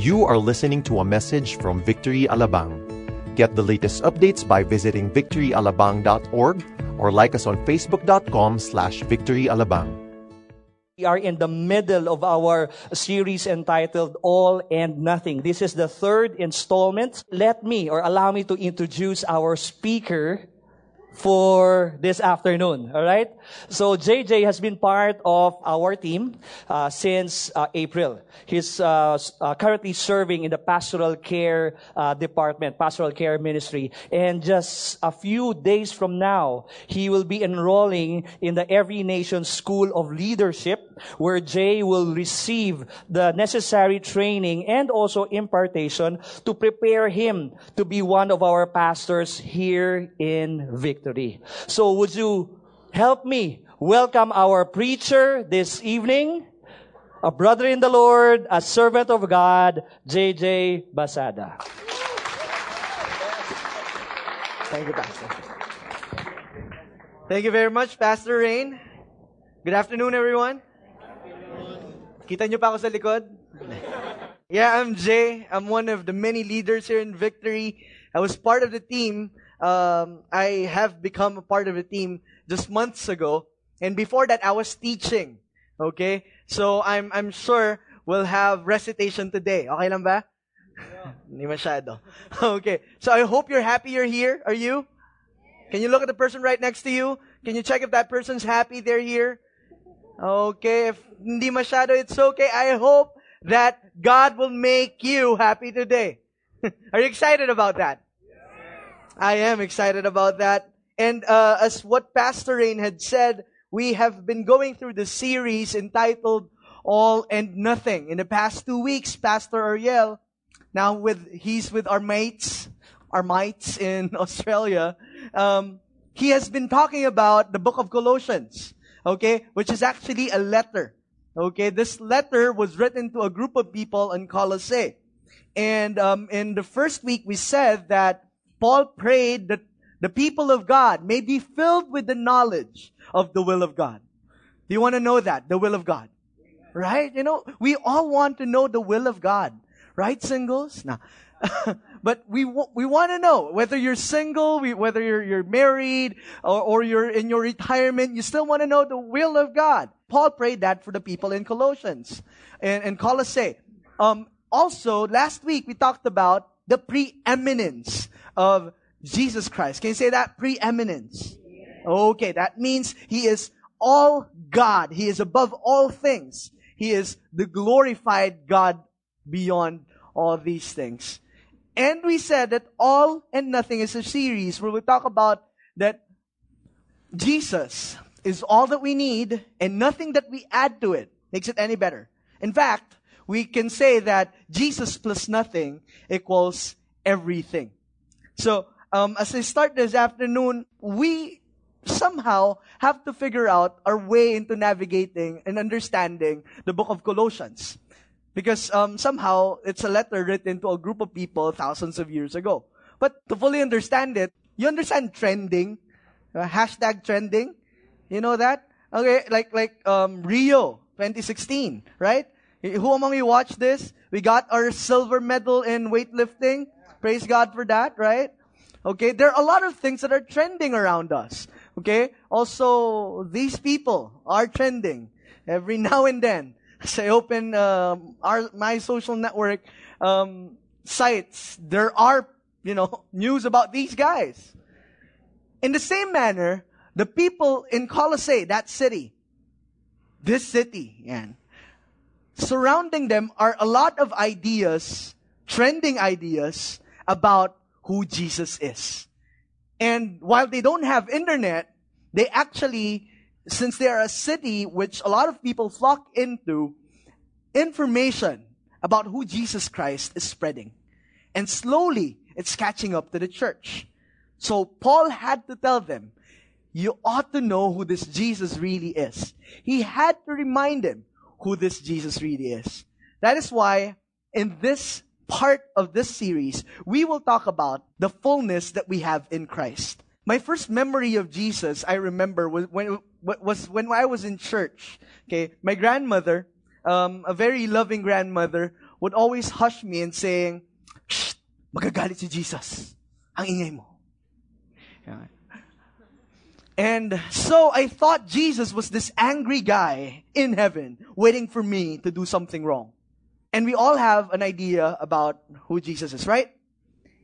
You are listening to a message from Victory Alabang. Get the latest updates by visiting victoryalabang.org or like us on facebook.com slash victoryalabang. We are in the middle of our series entitled All and Nothing. This is the third installment. Let me or allow me to introduce our speaker for this afternoon. All right. So JJ has been part of our team uh, since uh, April. He's uh, uh currently serving in the pastoral care uh, department, pastoral care ministry, and just a few days from now, he will be enrolling in the Every Nation School of Leadership, where Jay will receive the necessary training and also impartation to prepare him to be one of our pastors here in Victory. So would you help me welcome our preacher this evening, a brother in the Lord, a servant of God, JJ Basada. Thank you, Pastor. Thank you very much, Pastor Rain. Good afternoon, everyone. Kita nyo pa ako sa likod? yeah, I'm Jay. I'm one of the many leaders here in Victory. I was part of the team. Um, I have become a part of the team just months ago. And before that, I was teaching. Okay? So I'm, I'm sure we'll have recitation today. Okay lang ba? Hindi masyado. Okay. So I hope you're happy you're here. Are you? Can you look at the person right next to you? Can you check if that person's happy they're here? Okay. If hindi masyado, it's okay. I hope that God will make you happy today. Are you excited about that? I am excited about that. And uh, as what Pastor Rain had said, we have been going through the series entitled All and Nothing. In the past two weeks, Pastor Ariel, now with he's with our mates, our mates in Australia, um, he has been talking about the book of Colossians, okay, which is actually a letter. Okay, this letter was written to a group of people in Colossae. And um, in the first week, we said that Paul prayed that the people of God may be filled with the knowledge of the will of God. Do you want to know that? The will of God. Right? You know, we all want to know the will of God. Right, singles? Nah. but we, we want to know whether you're single, whether you're, you're married, or, or you're in your retirement, you still want to know the will of God. Paul prayed that for the people in Colossians and, and Colossae. Um, also, last week we talked about the preeminence of Jesus Christ. Can you say that? Preeminence. Okay, that means He is all God. He is above all things. He is the glorified God beyond all these things. And we said that all and nothing is a series where we talk about that Jesus is all that we need and nothing that we add to it makes it any better. In fact, we can say that Jesus plus nothing equals everything. So um, as I start this afternoon, we somehow have to figure out our way into navigating and understanding the book of Colossians. Because um, somehow it's a letter written to a group of people thousands of years ago. But to fully understand it, you understand trending, uh, hashtag trending. You know that? Okay, like like um, Rio 2016, right? Who among you watched this? We got our silver medal in weightlifting. Praise God for that, right? Okay, there are a lot of things that are trending around us. Okay, also these people are trending every now and then. As I open um, our my social network um, sites, there are you know news about these guys. In the same manner, the people in Colossae, that city, this city, and surrounding them are a lot of ideas, trending ideas about who Jesus is. And while they don't have internet, they actually, since they are a city which a lot of people flock into, information about who Jesus Christ is spreading. And slowly, it's catching up to the church. So Paul had to tell them, you ought to know who this Jesus really is. He had to remind them who this Jesus really is. That is why in this part of this series, we will talk about the fullness that we have in Christ. My first memory of Jesus, I remember, was when, was when I was in church. Okay, my grandmother, um, a very loving grandmother, would always hush me and saying, Shh, magagalit si Jesus. Ang ingay mo. Yeah. And so I thought Jesus was this angry guy in heaven waiting for me to do something wrong. And we all have an idea about who Jesus is, right?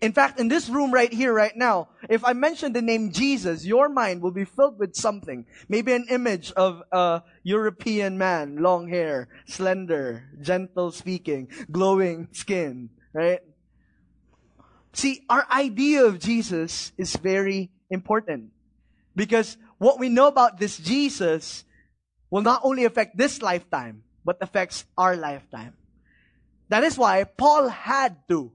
In fact, in this room right here, right now, if I mention the name Jesus, your mind will be filled with something. Maybe an image of a European man, long hair, slender, gentle speaking, glowing skin, right? See, our idea of Jesus is very important. Because what we know about this Jesus will not only affect this lifetime, but affects our lifetime. That is why Paul had to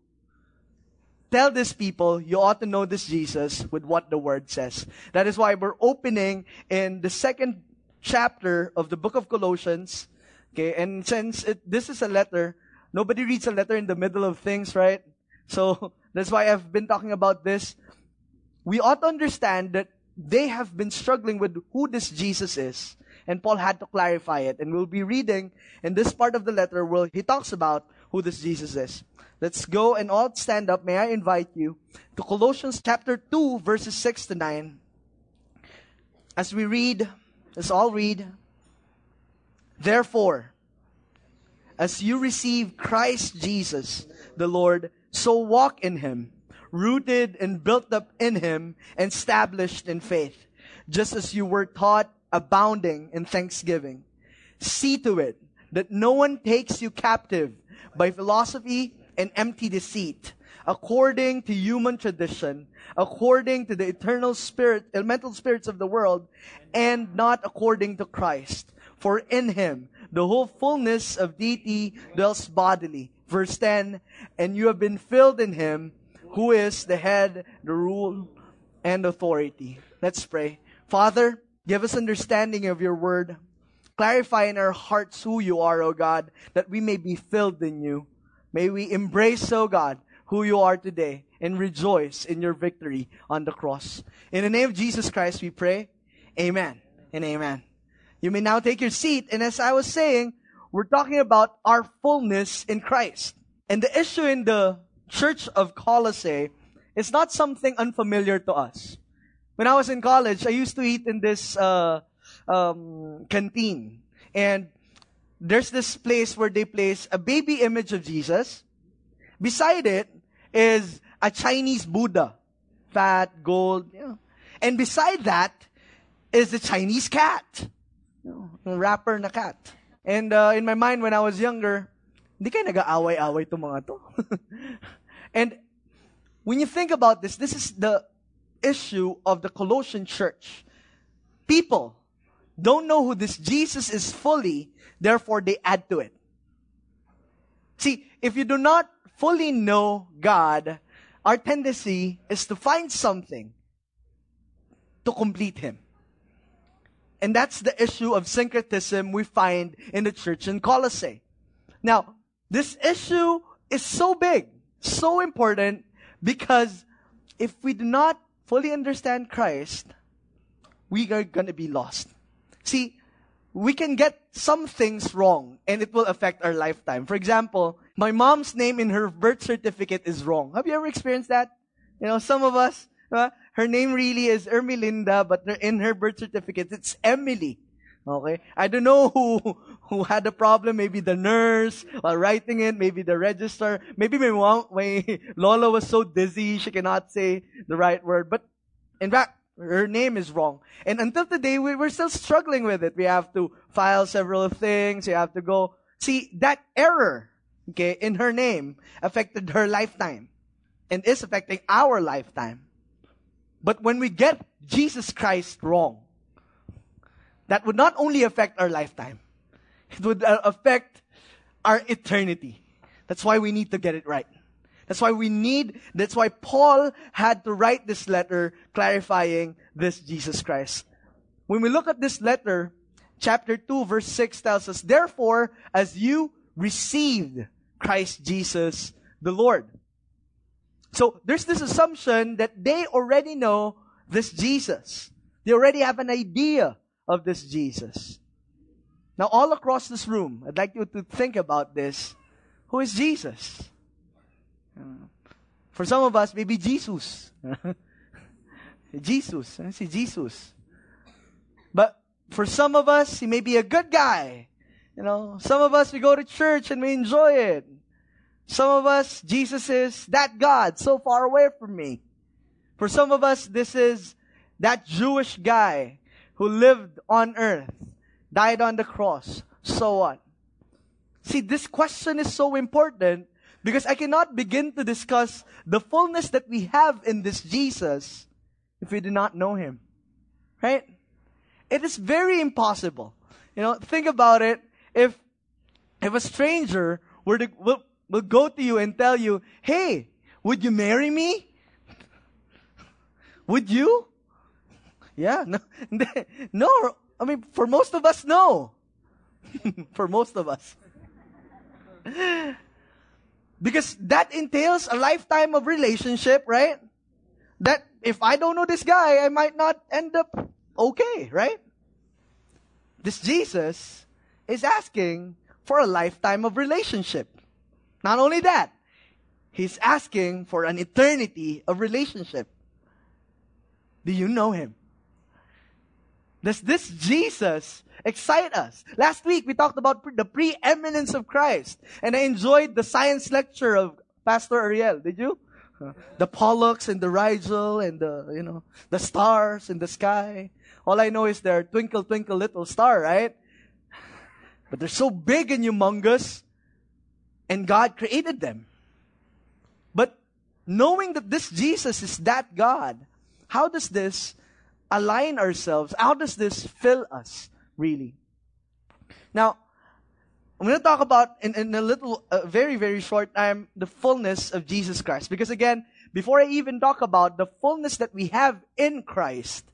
tell these people you ought to know this Jesus with what the word says. That is why we're opening in the second chapter of the book of Colossians. Okay, and since it, this is a letter, nobody reads a letter in the middle of things, right? So that's why I've been talking about this. We ought to understand that they have been struggling with who this Jesus is. And Paul had to clarify it. And we'll be reading in this part of the letter where he talks about who this Jesus is. Let's go and all stand up. May I invite you to Colossians chapter 2, verses 6 to 9. As we read, let's all read. Therefore, as you receive Christ Jesus, the Lord, so walk in him, rooted and built up in him, and established in faith, just as you were taught, abounding in thanksgiving. See to it that no one takes you captive by philosophy and empty deceit, according to human tradition, according to the eternal spirit, elemental spirits of the world, and not according to Christ. For in him the whole fullness of deity dwells bodily. Verse 10, and you have been filled in him, who is the head, the rule, and authority. Let's pray. Father, give us understanding of your word. Clarify in our hearts who you are, O God, that we may be filled in you. May we embrace, O God, who you are today and rejoice in your victory on the cross. In the name of Jesus Christ, we pray. Amen and amen. You may now take your seat. And as I was saying, we're talking about our fullness in Christ. And the issue in the church of Colossae is not something unfamiliar to us. When I was in college, I used to eat in this uh, um, canteen. And there's this place where they place a baby image of Jesus. Beside it is a Chinese Buddha. Fat, gold, you know. And beside that is the Chinese cat. You know, rapper na cat. And uh, in my mind when I was younger, hindi kayo nag-aaway-away itong mga to. and when you think about this, this is the issue of the Colossian church. People don't know who this Jesus is fully, therefore they add to it. See, if you do not fully know God, our tendency is to find something to complete Him. And that's the issue of syncretism we find in the church in Colossae. Now, this issue is so big, so important, because if we do not fully understand Christ, we are going to be lost. See, we can get some things wrong and it will affect our lifetime. For example, my mom's name in her birth certificate is wrong. Have you ever experienced that? You know, some of us, uh, her name really is Ermelinda, but in her birth certificate, it's Emily. Okay? I don't know who, who had the problem. Maybe the nurse while writing it, maybe the register. Maybe my mom, my Lola was so dizzy she cannot say the right word. But in fact, her name is wrong. And until today, we, we're still struggling with it. We have to file several things. You have to go. See, that error, okay, in her name affected her lifetime and is affecting our lifetime. But when we get Jesus Christ wrong, that would not only affect our lifetime, it would uh, affect our eternity. That's why we need to get it right. That's why we need, that's why Paul had to write this letter clarifying this Jesus Christ. When we look at this letter, chapter 2 verse 6 tells us, Therefore, as you received Christ Jesus the Lord. So there's this assumption that they already know this Jesus. They already have an idea of this Jesus. Now all across this room, I'd like you to think about this. who is Jesus? For some of us, maybe Jesus. Jesus. Eh, I see Jesus. But for some of us, he may be a good guy. You know, some of us, we go to church and we enjoy it. Some of us, Jesus is that God so far away from me. For some of us, this is that Jewish guy who lived on earth, died on the cross. So what? See, this question is so important because I cannot begin to discuss the fullness that we have in this Jesus if we do not know him. Right? It is very impossible. You know, think about it. If, if a stranger were to, will, will go to you and tell you, hey, would you marry me? would you? Yeah, no, no, I mean, for most of us, no. for most of us. Because that entails a lifetime of relationship, right? That if I don't know this guy, I might not end up okay, right? This Jesus is asking for a lifetime of relationship. Not only that, he's asking for an eternity of relationship. Do you know him? Does this Jesus excite us? Last week we talked about the preeminence of Christ, and I enjoyed the science lecture of Pastor Ariel. Did you? the Pollux and the Rigel and the, you know, the stars in the sky. All I know is they're twinkle, twinkle, little star, right? But they're so big and humongous, and God created them. But knowing that this Jesus is that God, how does this align ourselves? How does this fill us, really? Now, I'm going to talk about in, in a little, very, very short time, the fullness of Jesus Christ. Because again, before I even talk about the fullness that we have in Christ,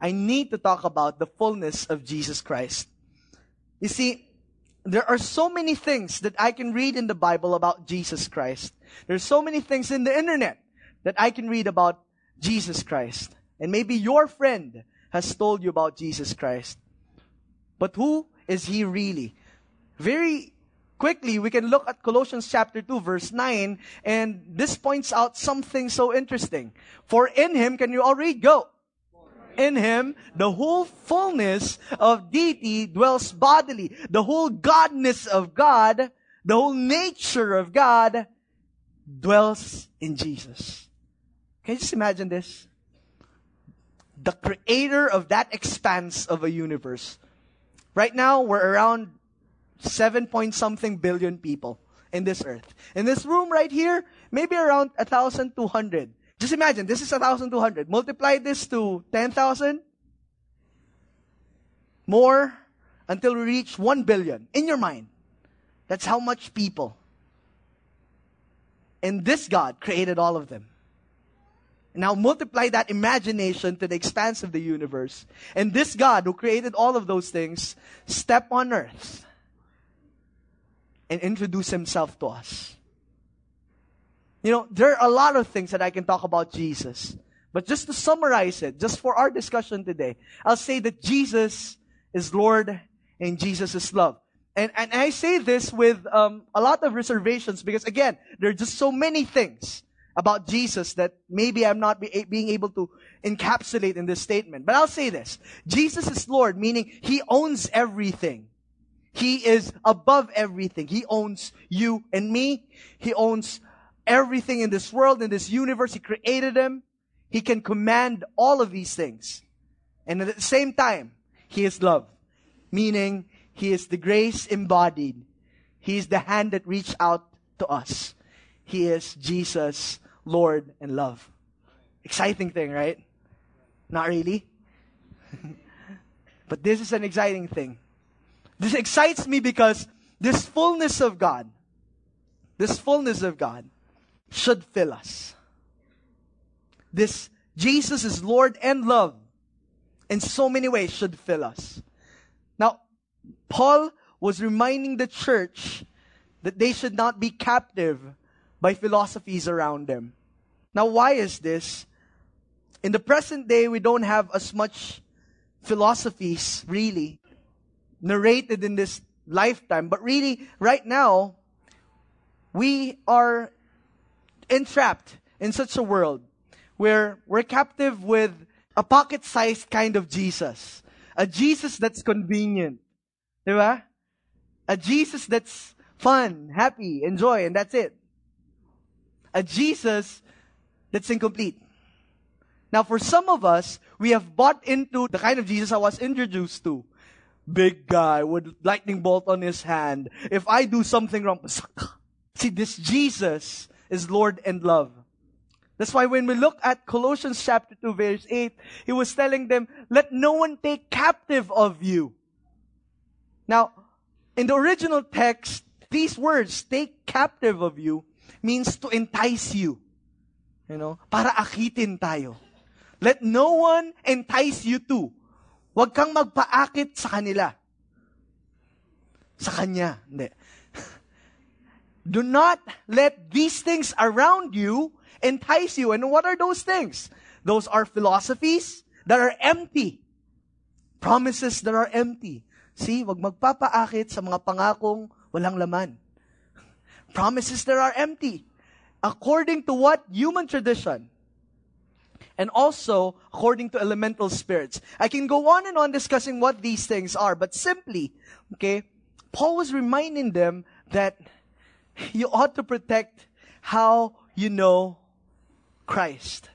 I need to talk about the fullness of Jesus Christ. You see, there are so many things that I can read in the Bible about Jesus Christ. There's so many things in the internet that I can read about Jesus Christ. And maybe your friend has told you about Jesus Christ. But who is he really? Very quickly, we can look at Colossians chapter 2 verse 9 and this points out something so interesting. For in him, can you all read? Go. In him, the whole fullness of deity dwells bodily. The whole godness of God, the whole nature of God dwells in Jesus. Can you just imagine this? The creator of that expanse of a universe. Right now, we're around seven point something billion people in this earth. In this room right here, maybe around 1,200. Just imagine, this is 1,200. Multiply this to 10,000. More until we reach 1 billion. In your mind. That's how much people. And this God created all of them. Now multiply that imagination to the expanse of the universe. And this God who created all of those things step on earth and introduce himself to us. You know, there are a lot of things that I can talk about Jesus. But just to summarize it, just for our discussion today, I'll say that Jesus is Lord and Jesus is love. And, and I say this with um, a lot of reservations because, again, there are just so many things about Jesus that maybe I'm not be, being able to encapsulate in this statement. But I'll say this. Jesus is Lord, meaning He owns everything. He is above everything. He owns you and me. He owns everything in this world, in this universe. He created them. He can command all of these things. And at the same time, He is love. Meaning, He is the grace embodied. He is the hand that reached out to us. He is Jesus, Lord, and love. Exciting thing, right? Not really. but this is an exciting thing. This excites me because this fullness of God, this fullness of God should fill us. This Jesus is Lord and love in so many ways should fill us. Now, Paul was reminding the church that they should not be captive by philosophies around them. Now, why is this? In the present day, we don't have as much philosophies, really narrated in this lifetime. But really, right now, we are entrapped in such a world where we're captive with a pocket-sized kind of Jesus. A Jesus that's convenient. Diba? A Jesus that's fun, happy, enjoy, and that's it. A Jesus that's incomplete. Now, for some of us, we have bought into the kind of Jesus I was introduced to. Big guy with lightning bolt on his hand. If I do something wrong, see, this Jesus is Lord and love. That's why when we look at Colossians chapter 2 verse 8, he was telling them, let no one take captive of you. Now, in the original text, these words, take captive of you, means to entice you. You know, para akitin tayo. Let no one entice you to. Huwag kang magpaakit sa kanila. Sa kanya. Hindi. Do not let these things around you entice you. And what are those things? Those are philosophies that are empty. Promises that are empty. See, wag magpapaakit sa mga pangakong walang laman. Promises that are empty. According to what human tradition and also according to elemental spirits. I can go on and on discussing what these things are, but simply, okay, Paul was reminding them that you ought to protect how you know Christ.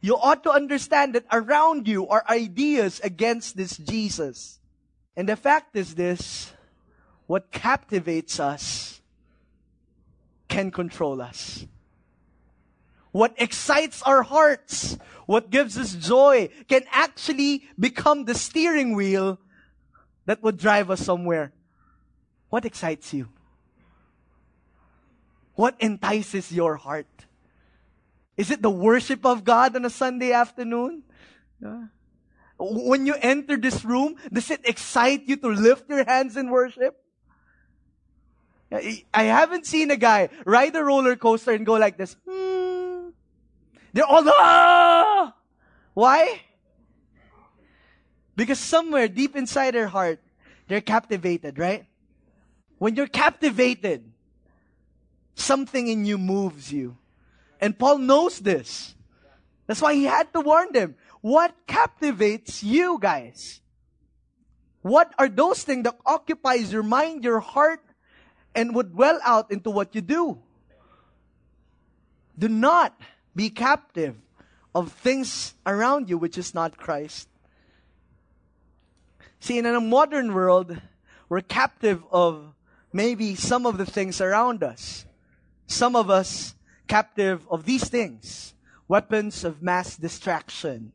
You ought to understand that around you are ideas against this Jesus. And the fact is this, what captivates us can control us. What excites our hearts, what gives us joy can actually become the steering wheel that would drive us somewhere. What excites you? What entices your heart? Is it the worship of God on a Sunday afternoon? Yeah. When you enter this room, does it excite you to lift your hands in worship? I haven't seen a guy ride a roller coaster and go like this. They're all, ah! Why? Because somewhere deep inside their heart, they're captivated, right? When you're captivated, something in you moves you. And Paul knows this. That's why he had to warn them. What captivates you guys? What are those things that occupies your mind, your heart, and would well out into what you do? Do not be captive of things around you which is not Christ. See, in a modern world, we're captive of maybe some of the things around us. Some of us captive of these things weapons of mass distraction.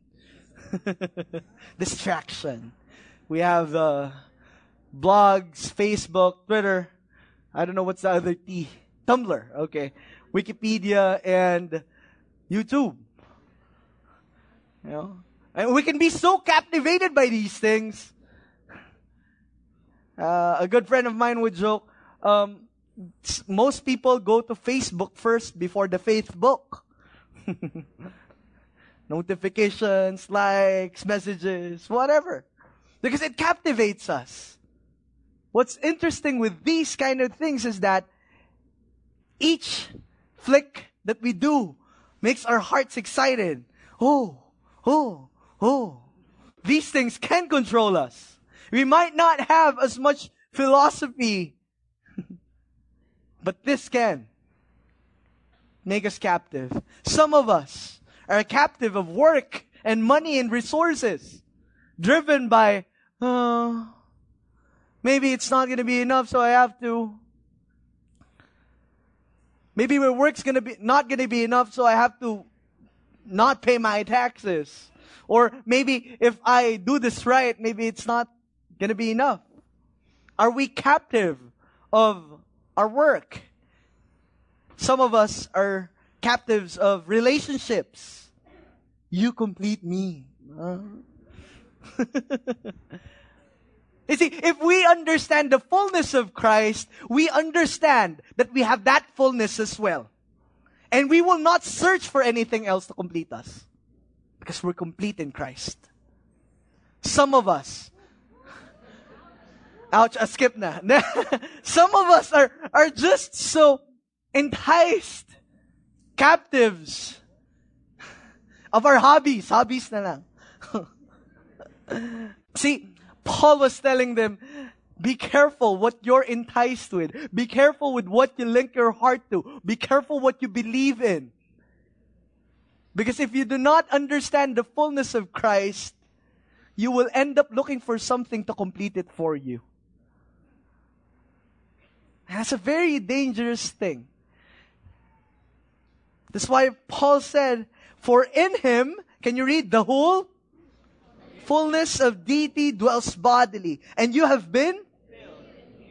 distraction. We have uh, blogs, Facebook, Twitter. I don't know what's the other T. Tumblr, okay. Wikipedia and YouTube. You know? And we can be so captivated by these things. Uh, a good friend of mine would joke, um, most people go to Facebook first before the faith book. Notifications, likes, messages, whatever. Because it captivates us. What's interesting with these kind of things is that each flick that we do makes our hearts excited. Oh, oh, oh. These things can control us. We might not have as much philosophy but this can make us captive. Some of us are captive of work and money and resources, driven by, uh, maybe it's not going to be enough, so I have to. Maybe my work's going to be not going to be enough, so I have to not pay my taxes. Or maybe if I do this right, maybe it's not going to be enough. Are we captive of our work. Some of us are captives of relationships. You complete me. you see, if we understand the fullness of Christ, we understand that we have that fullness as well. And we will not search for anything else to complete us. Because we're complete in Christ. Some of us Ouch, I skip na. Some of us are, are just so enticed captives of our hobbies. Hobbies na lang. See, Paul was telling them, be careful what you're enticed with. Be careful with what you link your heart to. Be careful what you believe in. Because if you do not understand the fullness of Christ, you will end up looking for something to complete it for you. That's a very dangerous thing. That's why Paul said, For in him, can you read the whole? Fullness of deity dwells bodily, and you have been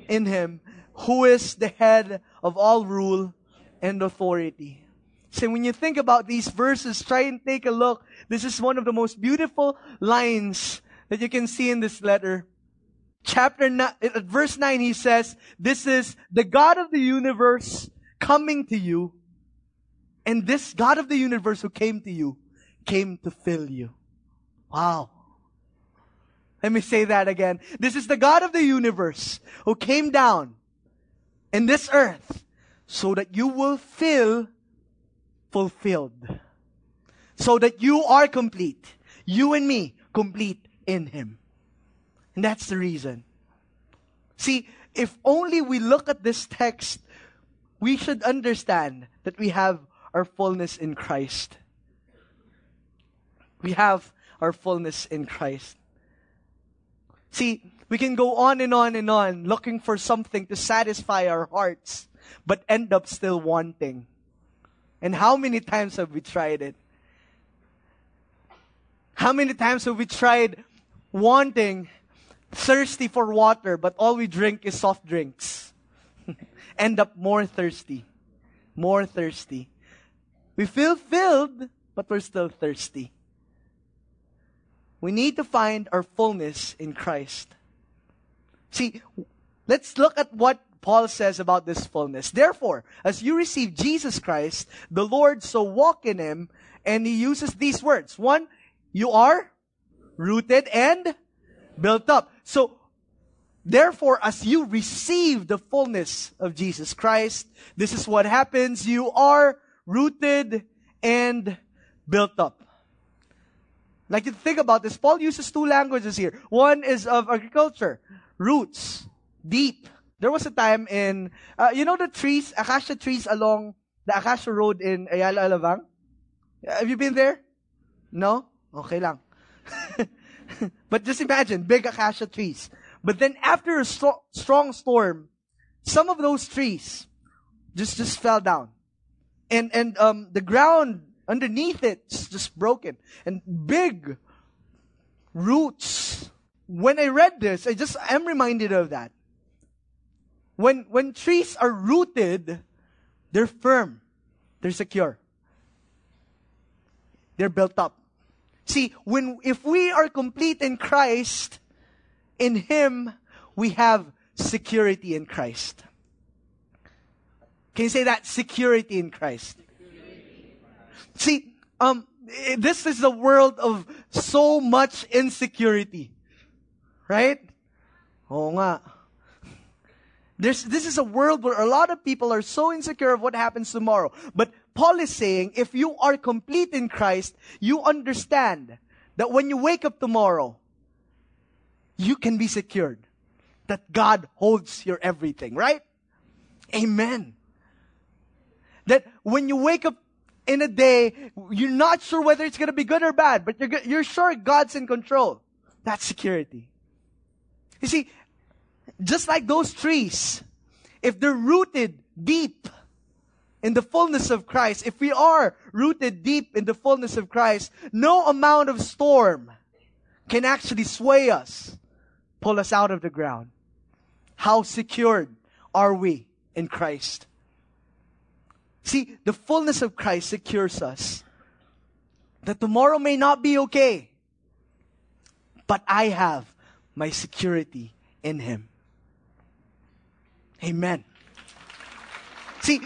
in him, who is the head of all rule and authority. So when you think about these verses, try and take a look. This is one of the most beautiful lines that you can see in this letter. Chapter nine, at uh, verse 9, he says, This is the God of the universe coming to you. And this God of the universe who came to you came to fill you. Wow. Let me say that again. This is the God of the universe who came down in this earth so that you will feel fulfilled. So that you are complete. You and me, complete in Him. And that's the reason. See, if only we look at this text, we should understand that we have our fullness in Christ. We have our fullness in Christ. See, we can go on and on and on looking for something to satisfy our hearts, but end up still wanting. And how many times have we tried it? How many times have we tried wanting, thirsty for water, but all we drink is soft drinks? end up more thirsty. More thirsty. We feel filled, but we're still thirsty. We need to find our fullness in Christ. See, let's look at what Paul says about this fullness. Therefore, as you receive Jesus Christ, the Lord, so walk in him, and he uses these words. One, you are rooted and built up. So, therefore, as you receive the fullness of Jesus Christ, this is what happens. You are rooted and built up. Like you think about this, Paul uses two languages here. One is of agriculture, roots, deep. There was a time in, uh, you know the trees, acacia trees along the Acacia Road in Ayala, Alabang? Have you been there? No? Okay lang. but just imagine, big acacia trees. But then after a st- strong storm, some of those trees just, just fell down. And, and, um, the ground underneath it, it's just broken. And big roots. When I read this, I just am reminded of that. When, when trees are rooted, they're firm. They're secure. They're built up. See, when, if we are complete in Christ, in Him, we have security in Christ. Can you say that? Security in Christ. See, um, this is a world of so much insecurity. Right? Oh nga. There's, this is a world where a lot of people are so insecure of what happens tomorrow. But Paul is saying, if you are complete in Christ, you understand that when you wake up tomorrow, you can be secured. That God holds your everything, right? Amen. That when you wake up in a day, you're not sure whether it's going to be good or bad, but you're, you're sure God's in control. That's security. You see, just like those trees, if they're rooted deep in the fullness of Christ, if we are rooted deep in the fullness of Christ, no amount of storm can actually sway us, pull us out of the ground. How secured are we in Christ? See, the fullness of Christ secures us. That tomorrow may not be okay, but I have my security in Him. Amen. See,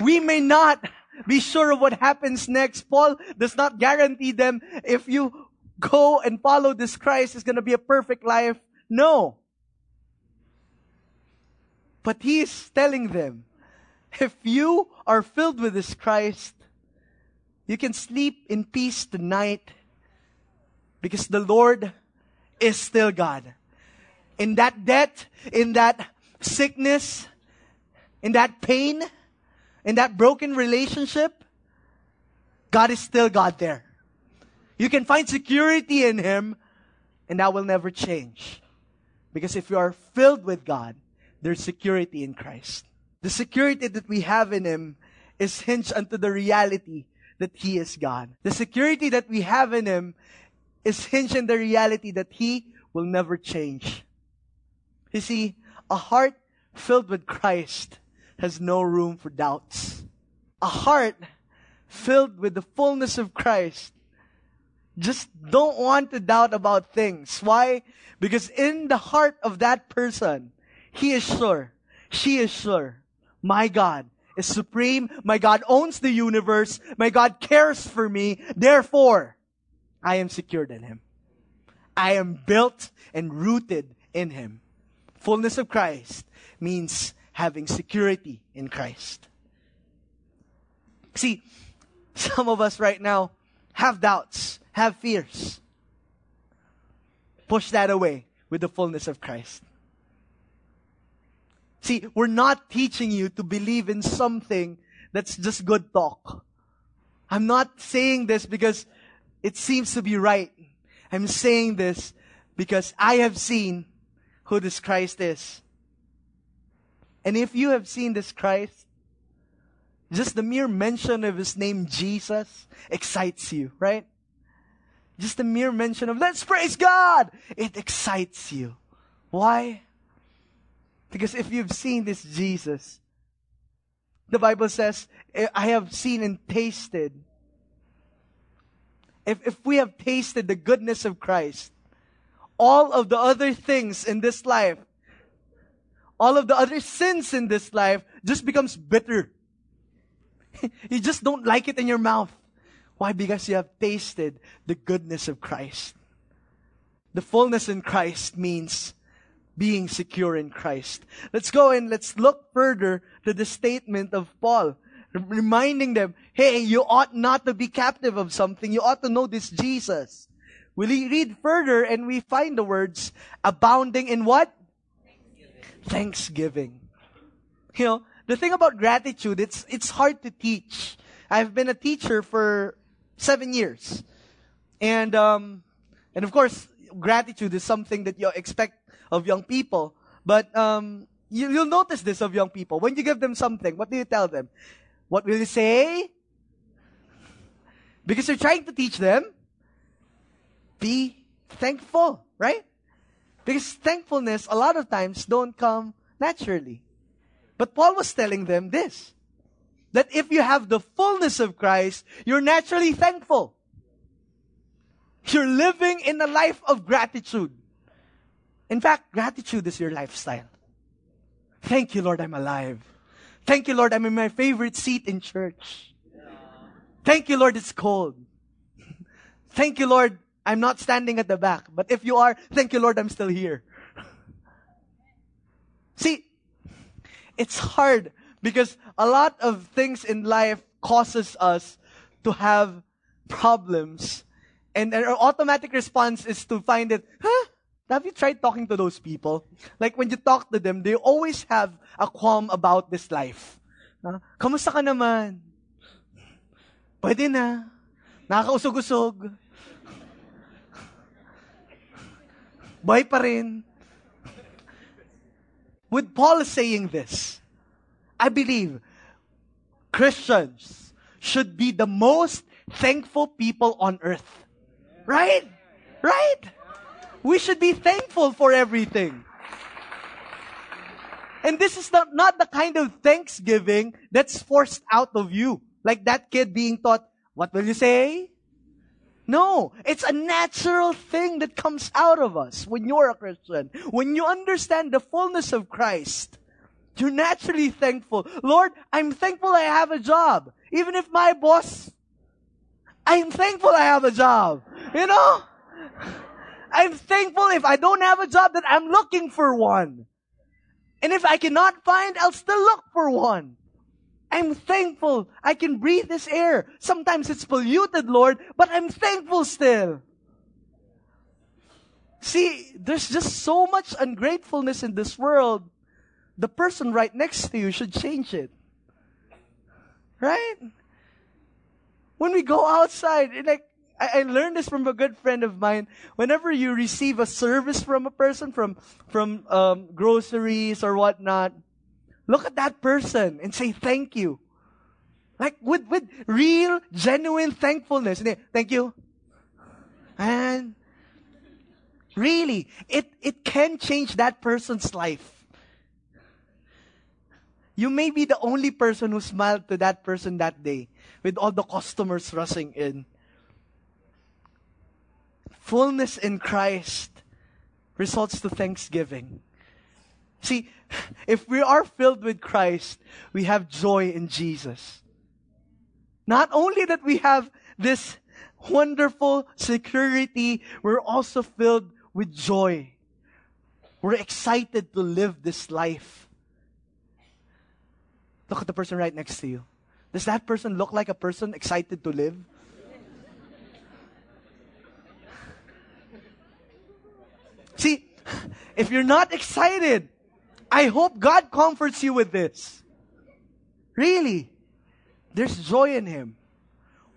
we may not be sure of what happens next. Paul does not guarantee them if you go and follow this Christ, it's going to be a perfect life. No. But he is telling them If you are filled with this Christ, you can sleep in peace tonight because the Lord is still God. In that debt, in that sickness, in that pain, in that broken relationship, God is still God there. You can find security in Him, and that will never change. Because if you are filled with God, there's security in Christ. The security that we have in Him is hinged unto the reality that He is God. The security that we have in Him is hinged in the reality that He will never change. You see, a heart filled with Christ has no room for doubts. A heart filled with the fullness of Christ just don't want to doubt about things. Why? Because in the heart of that person, he is sure, she is sure, my God is supreme. My God owns the universe. My God cares for me. Therefore, I am secured in Him. I am built and rooted in Him. Fullness of Christ means having security in Christ. See, some of us right now have doubts, have fears. Push that away with the fullness of Christ. See, we're not teaching you to believe in something that's just good talk. I'm not saying this because it seems to be right. I'm saying this because I have seen who this Christ is. And if you have seen this Christ, just the mere mention of his name, Jesus, excites you, right? Just the mere mention of, let's praise God, it excites you. Why? Because if you've seen this Jesus, the Bible says, eh, I have seen and tasted. If, if we have tasted the goodness of Christ, all of the other things in this life, all of the other sins in this life just becomes bitter. you just don't like it in your mouth. Why? Because you have tasted the goodness of Christ. The fullness in Christ means being secure in Christ. Let's go and let's look further to the statement of Paul, reminding them, hey, you ought not to be captive of something. You ought to know this Jesus. We read further and we find the words abounding in what? Thanksgiving. Thanksgiving. You know, the thing about gratitude, it's, it's hard to teach. I've been a teacher for seven years. And, um, and of course, gratitude is something that you expect of young people. But um, you, you'll notice this of young people. When you give them something, what do you tell them? What will you say? Because you're trying to teach them, be thankful, right? Because thankfulness, a lot of times, don't come naturally. But Paul was telling them this that if you have the fullness of Christ, you're naturally thankful. You're living in a life of gratitude. In fact, gratitude is your lifestyle. Thank you, Lord, I'm alive. Thank you, Lord, I'm in my favorite seat in church. Thank you, Lord, it's cold. Thank you, Lord, I'm not standing at the back. But if you are, thank you, Lord, I'm still here. See, it's hard because a lot of things in life causes us to have problems. And our automatic response is to find it, huh? Have you tried talking to those people? Like when you talk to them, they always have a qualm about this life. Uh, Kamusta ka naman? Pwede na. Nakakausog-usog. Buhay pa rin. With Paul saying this, I believe Christians should be the most thankful people on earth. Right? Right? We should be thankful for everything. And this is not, not the kind of thanksgiving that's forced out of you. Like that kid being taught, what will you say? No, it's a natural thing that comes out of us when you're a Christian. When you understand the fullness of Christ, you're naturally thankful. Lord, I'm thankful I have a job. Even if my boss, I'm thankful I have a job. You know? I'm thankful if I don't have a job that I'm looking for one. And if I cannot find, I'll still look for one. I'm thankful I can breathe this air. Sometimes it's polluted, Lord, but I'm thankful still. See, there's just so much ungratefulness in this world. The person right next to you should change it. Right? When we go outside, like, I, I learned this from a good friend of mine. Whenever you receive a service from a person, from, from, um, groceries or whatnot, look at that person and say thank you. Like with, with real, genuine thankfulness. Thank you. And really, it, it can change that person's life. You may be the only person who smiled to that person that day with all the customers rushing in. Fullness in Christ results to thanksgiving. See, if we are filled with Christ, we have joy in Jesus. Not only that we have this wonderful security, we're also filled with joy. We're excited to live this life. Look at the person right next to you. Does that person look like a person excited to live? See, if you're not excited, I hope God comforts you with this. Really. There's joy in Him.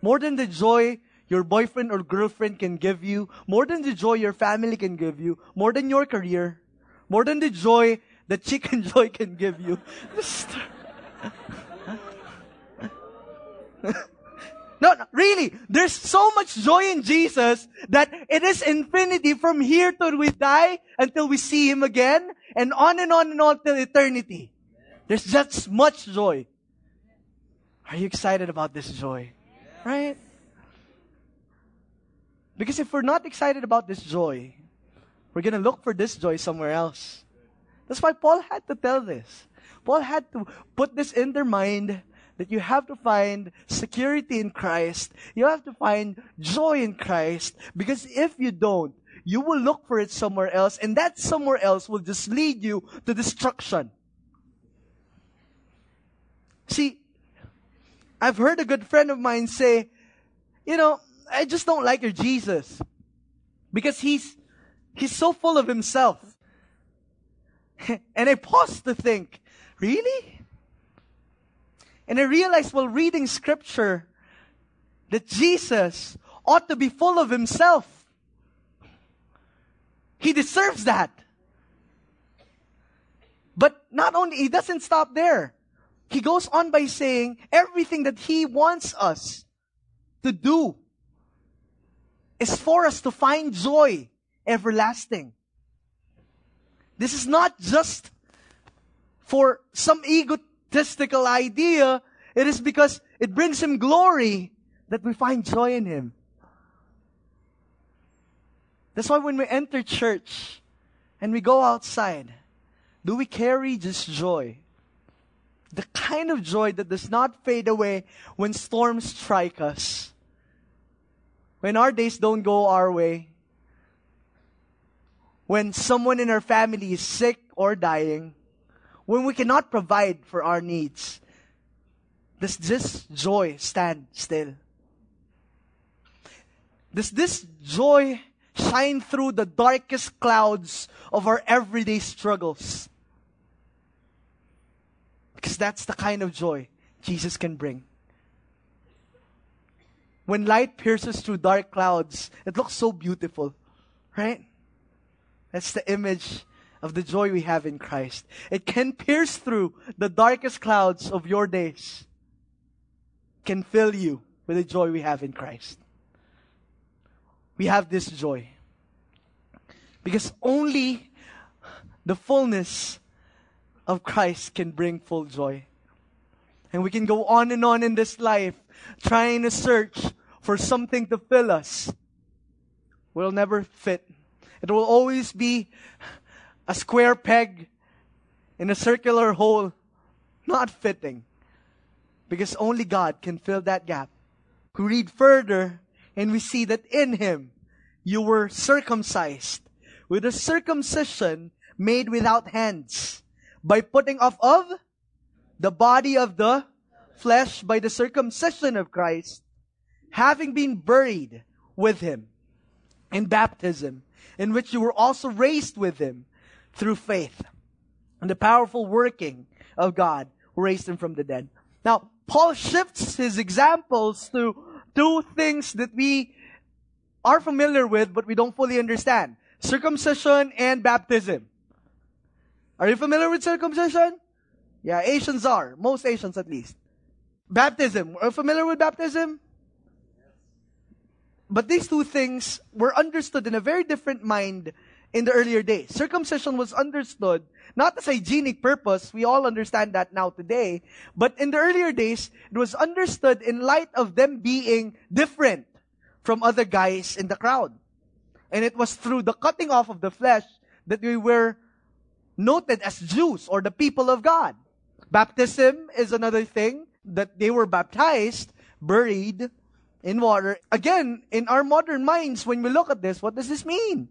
More than the joy your boyfriend or girlfriend can give you, more than the joy your family can give you, more than your career, more than the joy that Chicken Joy can give you. no, no, really. There's so much joy in Jesus that it is infinity from here till we die until we see Him again and on and on and on till eternity. There's just much joy. Are you excited about this joy? Right? Because if we're not excited about this joy, we're going to look for this joy somewhere else. That's why Paul had to tell this. Paul had to put this in their mind that you have to find security in Christ. You have to find joy in Christ. Because if you don't, you will look for it somewhere else, and that somewhere else will just lead you to destruction. See, I've heard a good friend of mine say, you know, I just don't like your Jesus. Because he's, he's so full of himself. and I paused to think, really? And I realized while reading scripture that Jesus ought to be full of himself. He deserves that. But not only, he doesn't stop there. He goes on by saying everything that he wants us to do is for us to find joy everlasting. This is not just for some egotistical idea. It is because it brings Him glory that we find joy in Him. That's why when we enter church and we go outside, do we carry this joy? The kind of joy that does not fade away when storms strike us. When our days don't go our way. When someone in our family is sick or dying when we cannot provide for our needs, does this joy stand still? Does this joy shine through the darkest clouds of our everyday struggles? Because that's the kind of joy Jesus can bring. When light pierces through dark clouds, it looks so beautiful, right? That's the image of the joy we have in Christ. It can pierce through the darkest clouds of your days, can fill you with the joy we have in Christ. We have this joy. Because only the fullness of Christ can bring full joy. And we can go on and on in this life trying to search for something to fill us. We'll never fit. It will always be a square peg in a circular hole, not fitting. Because only God can fill that gap. We read further and we see that in Him you were circumcised with a circumcision made without hands by putting off of the body of the flesh by the circumcision of Christ, having been buried with him in baptism, in which you were also raised with him through faith and the powerful working of God who raised him from the dead. Now, Paul shifts his examples to two things that we are familiar with, but we don't fully understand. Circumcision and baptism. Are you familiar with circumcision? Yeah, Asians are. Most Asians at least. Baptism. Are you familiar with baptism? But these two things were understood in a very different mind in the earlier days. Circumcision was understood not as a hygienic purpose. We all understand that now today. But in the earlier days, it was understood in light of them being different from other guys in the crowd. And it was through the cutting off of the flesh that we were noted as Jews or the people of God. Baptism is another thing that they were baptized, buried in water. Again, in our modern minds, when we look at this, what does this mean?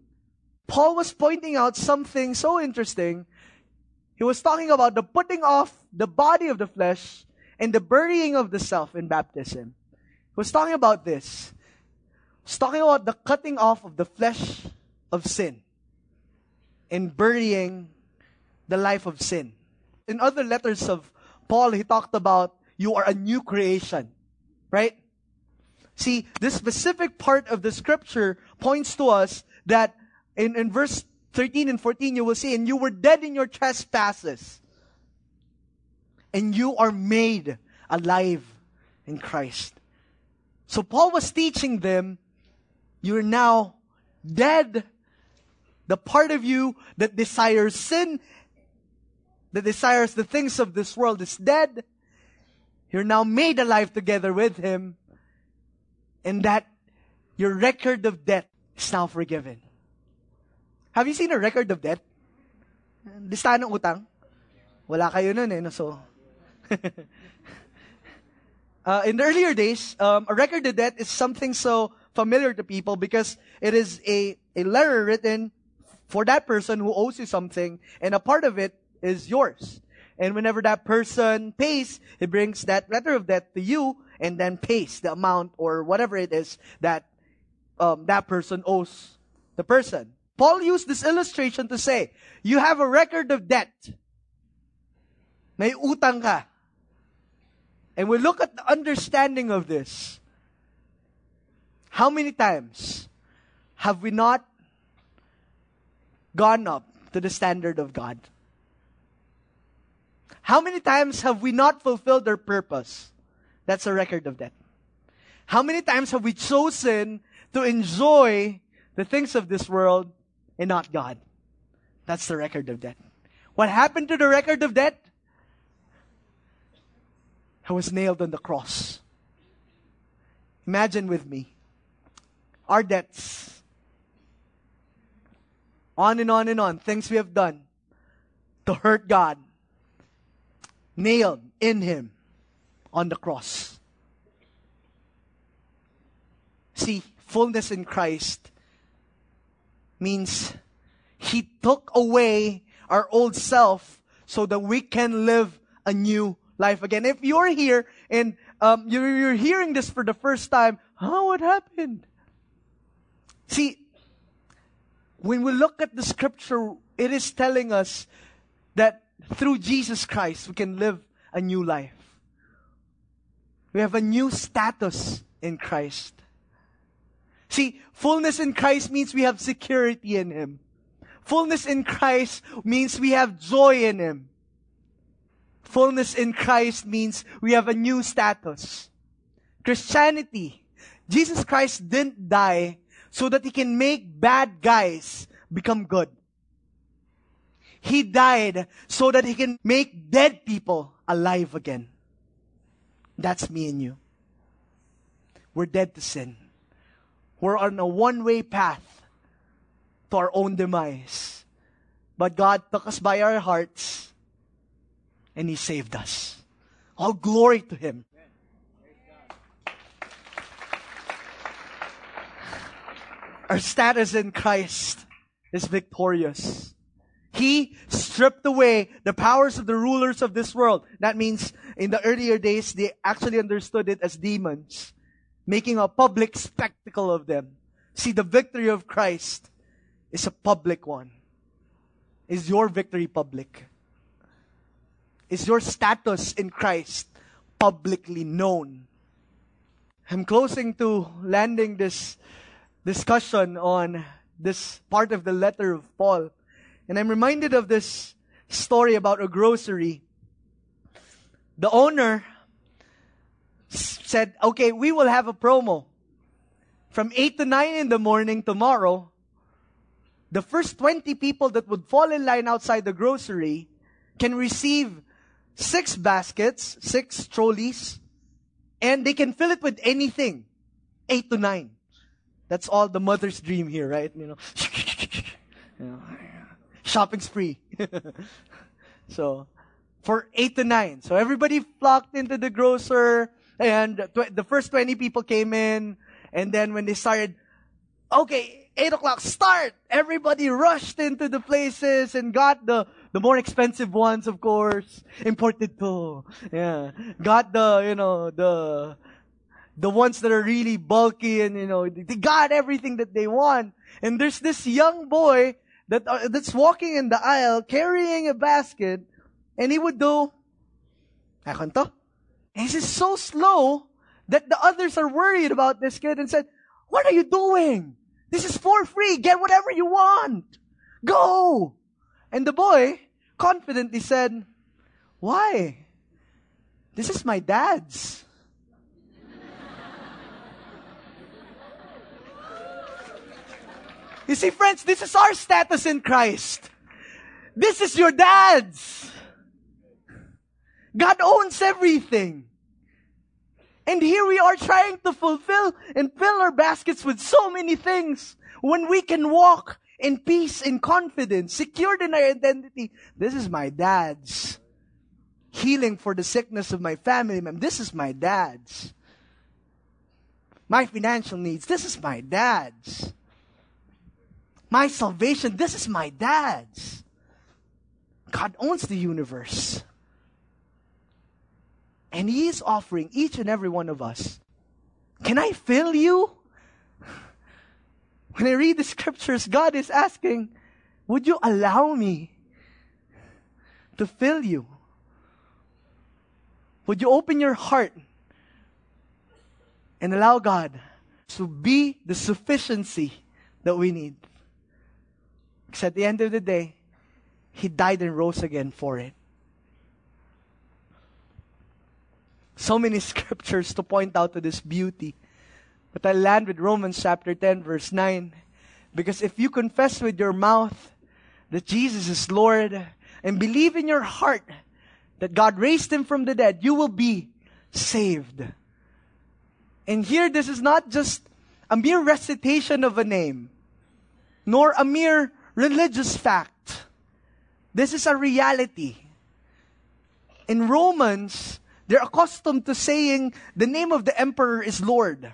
Paul was pointing out something so interesting. He was talking about the putting off the body of the flesh and the burying of the self in baptism. He was talking about this. He was talking about the cutting off of the flesh of sin and burying the life of sin. In other letters of Paul, he talked about you are a new creation, right? See, this specific part of the scripture points to us that in, in verse 13 and 14, you will see, and you were dead in your trespasses, and you are made alive in Christ. So Paul was teaching them, you're now dead. The part of you that desires sin, that desires the things of this world is dead. You're now made alive together with Him and that your record of debt is now forgiven. Have you seen a record of debt? Listahan ng utang? Wala kayo nun eh, no? So, uh, in the earlier days, um, a record of debt is something so familiar to people because it is a, a letter written for that person who owes you something, and a part of it is yours. And whenever that person pays, he brings that letter of debt to you, and then pays the amount or whatever it is that um, that person owes the person. Paul used this illustration to say, you have a record of debt. May utang ka. And we look at the understanding of this. How many times have we not gone up to the standard of God? How many times have we not fulfilled our purpose? That's a record of debt. How many times have we chosen to enjoy the things of this world and not God? That's the record of debt. What happened to the record of debt? I was nailed on the cross. Imagine with me our debts. On and on and on. Things we have done to hurt God. Nailed in Him on the cross. See, fullness in Christ means He took away our old self so that we can live a new life again. If you're here and um, you're, hearing this for the first time, how what happened? See, when we look at the scripture, it is telling us that through Jesus Christ we can live a new life. We have a new status in Christ. See, fullness in Christ means we have security in Him. Fullness in Christ means we have joy in Him. Fullness in Christ means we have a new status. Christianity, Jesus Christ didn't die so that He can make bad guys become good. He died so that He can make dead people alive again. That's me and you. We're dead to sin. We're on a one way path to our own demise. But God took us by our hearts and He saved us. All glory to Him. Our status in Christ is victorious. He stripped away the powers of the rulers of this world. That means in the earlier days, they actually understood it as demons, making a public spectacle of them. See, the victory of Christ is a public one. Is your victory public? Is your status in Christ publicly known? I'm closing to landing this discussion on this part of the letter of Paul. And I'm reminded of this story about a grocery. The owner said, okay, we will have a promo. From 8 to 9 in the morning tomorrow, the first 20 people that would fall in line outside the grocery can receive six baskets, six trolleys, and they can fill it with anything. 8 to 9. That's all the mother's dream here, right? You know, you know shopping spree. so, for 8 to 9. So everybody flocked into the grocer, and tw- the first 20 people came in, and then when they started, okay, 8 o'clock, start! Everybody rushed into the places and got the, the more expensive ones, of course. Imported to. Yeah. Got the, you know, the, the ones that are really bulky and, you know, they got everything that they want. And there's this young boy that, uh, that's walking in the aisle carrying a basket and he would do, Akon to? And he's so slow that the others are worried about this kid and said, what are you doing? This is for free. Get whatever you want. Go. And the boy confidently said, why? This is my dad's. You see, friends, this is our status in Christ. This is your dad's. God owns everything. And here we are trying to fulfill and fill our baskets with so many things when we can walk in peace and confidence, secured in our identity. This is my dad's. Healing for the sickness of my family. This is my dad's. My financial needs. This is my dad's. My salvation, this is my dad's. God owns the universe. And He is offering each and every one of us. Can I fill you? When I read the scriptures, God is asking, Would you allow me to fill you? Would you open your heart and allow God to be the sufficiency that we need? Because at the end of the day, He died and rose again for it. So many scriptures to point out to this beauty. But I land with Romans chapter 10, verse 9. Because if you confess with your mouth that Jesus is Lord and believe in your heart that God raised him from the dead, you will be saved. And here, this is not just a mere recitation of a name, nor a mere religious fact. This is a reality. In Romans, they're accustomed to saying the name of the emperor is Lord.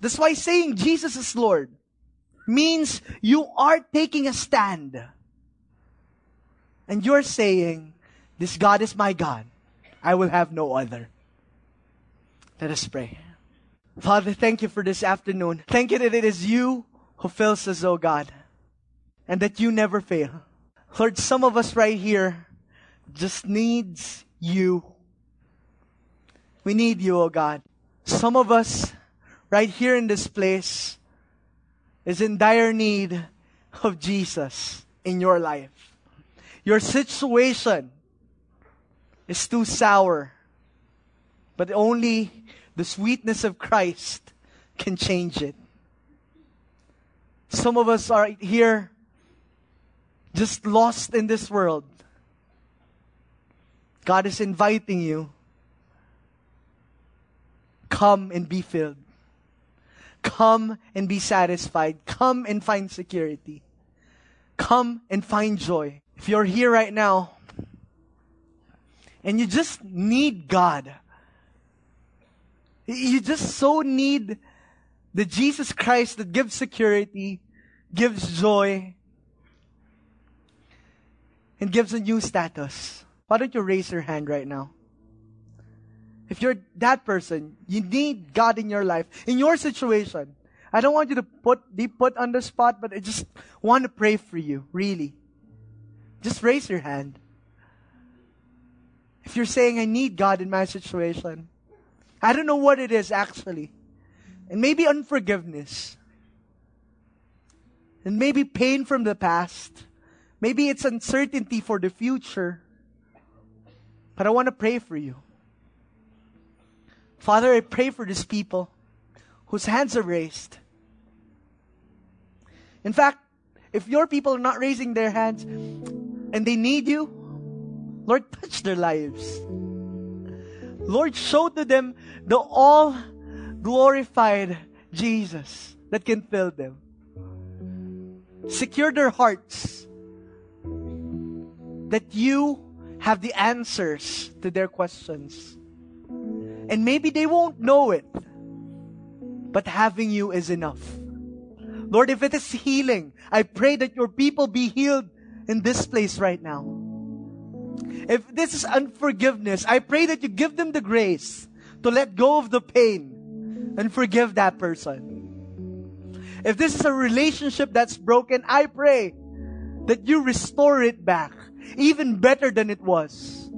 That's why saying Jesus is Lord means you are taking a stand. And you're saying, This God is my God. I will have no other. Let us pray. Father, thank you for this afternoon. Thank you that it is you who fills us, oh God and that you never fail. Lord, some of us right here just needs you. We need you, oh God. Some of us right here in this place is in dire need of Jesus in your life. Your situation is too sour, but only the sweetness of Christ can change it. Some of us are here just lost in this world, God is inviting you. Come and be filled. Come and be satisfied. Come and find security. Come and find joy. If you're here right now and you just need God, you just so need the Jesus Christ that gives security, gives joy, and gives a new status, why don't you raise your hand right now? If you're that person, you need God in your life, in your situation. I don't want you to put, be put on the spot, but I just want to pray for you, really. Just raise your hand. If you're saying, I need God in my situation, I don't know what it is actually. And maybe unforgiveness. And maybe pain from the past. Maybe it's uncertainty for the future. But I want to pray for you. Father, I pray for these people whose hands are raised. In fact, if your people are not raising their hands and they need you, Lord, touch their lives. Lord, show to them the all glorified Jesus that can fill them. Secure their hearts that you have the answers to their questions. And maybe they won't know it, but having you is enough. Lord, if it is healing, I pray that your people be healed in this place right now. If this is unforgiveness, I pray that you give them the grace to let go of the pain and forgive that person. If this is a relationship that's broken, I pray that you restore it back even better than it was.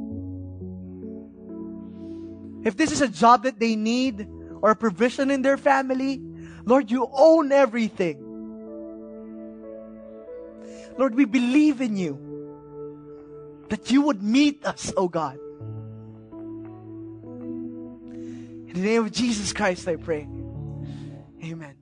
If this is a job that they need or a provision in their family, Lord, you own everything. Lord, we believe in you that you would meet us, oh God. In the name of Jesus Christ, I pray. Amen.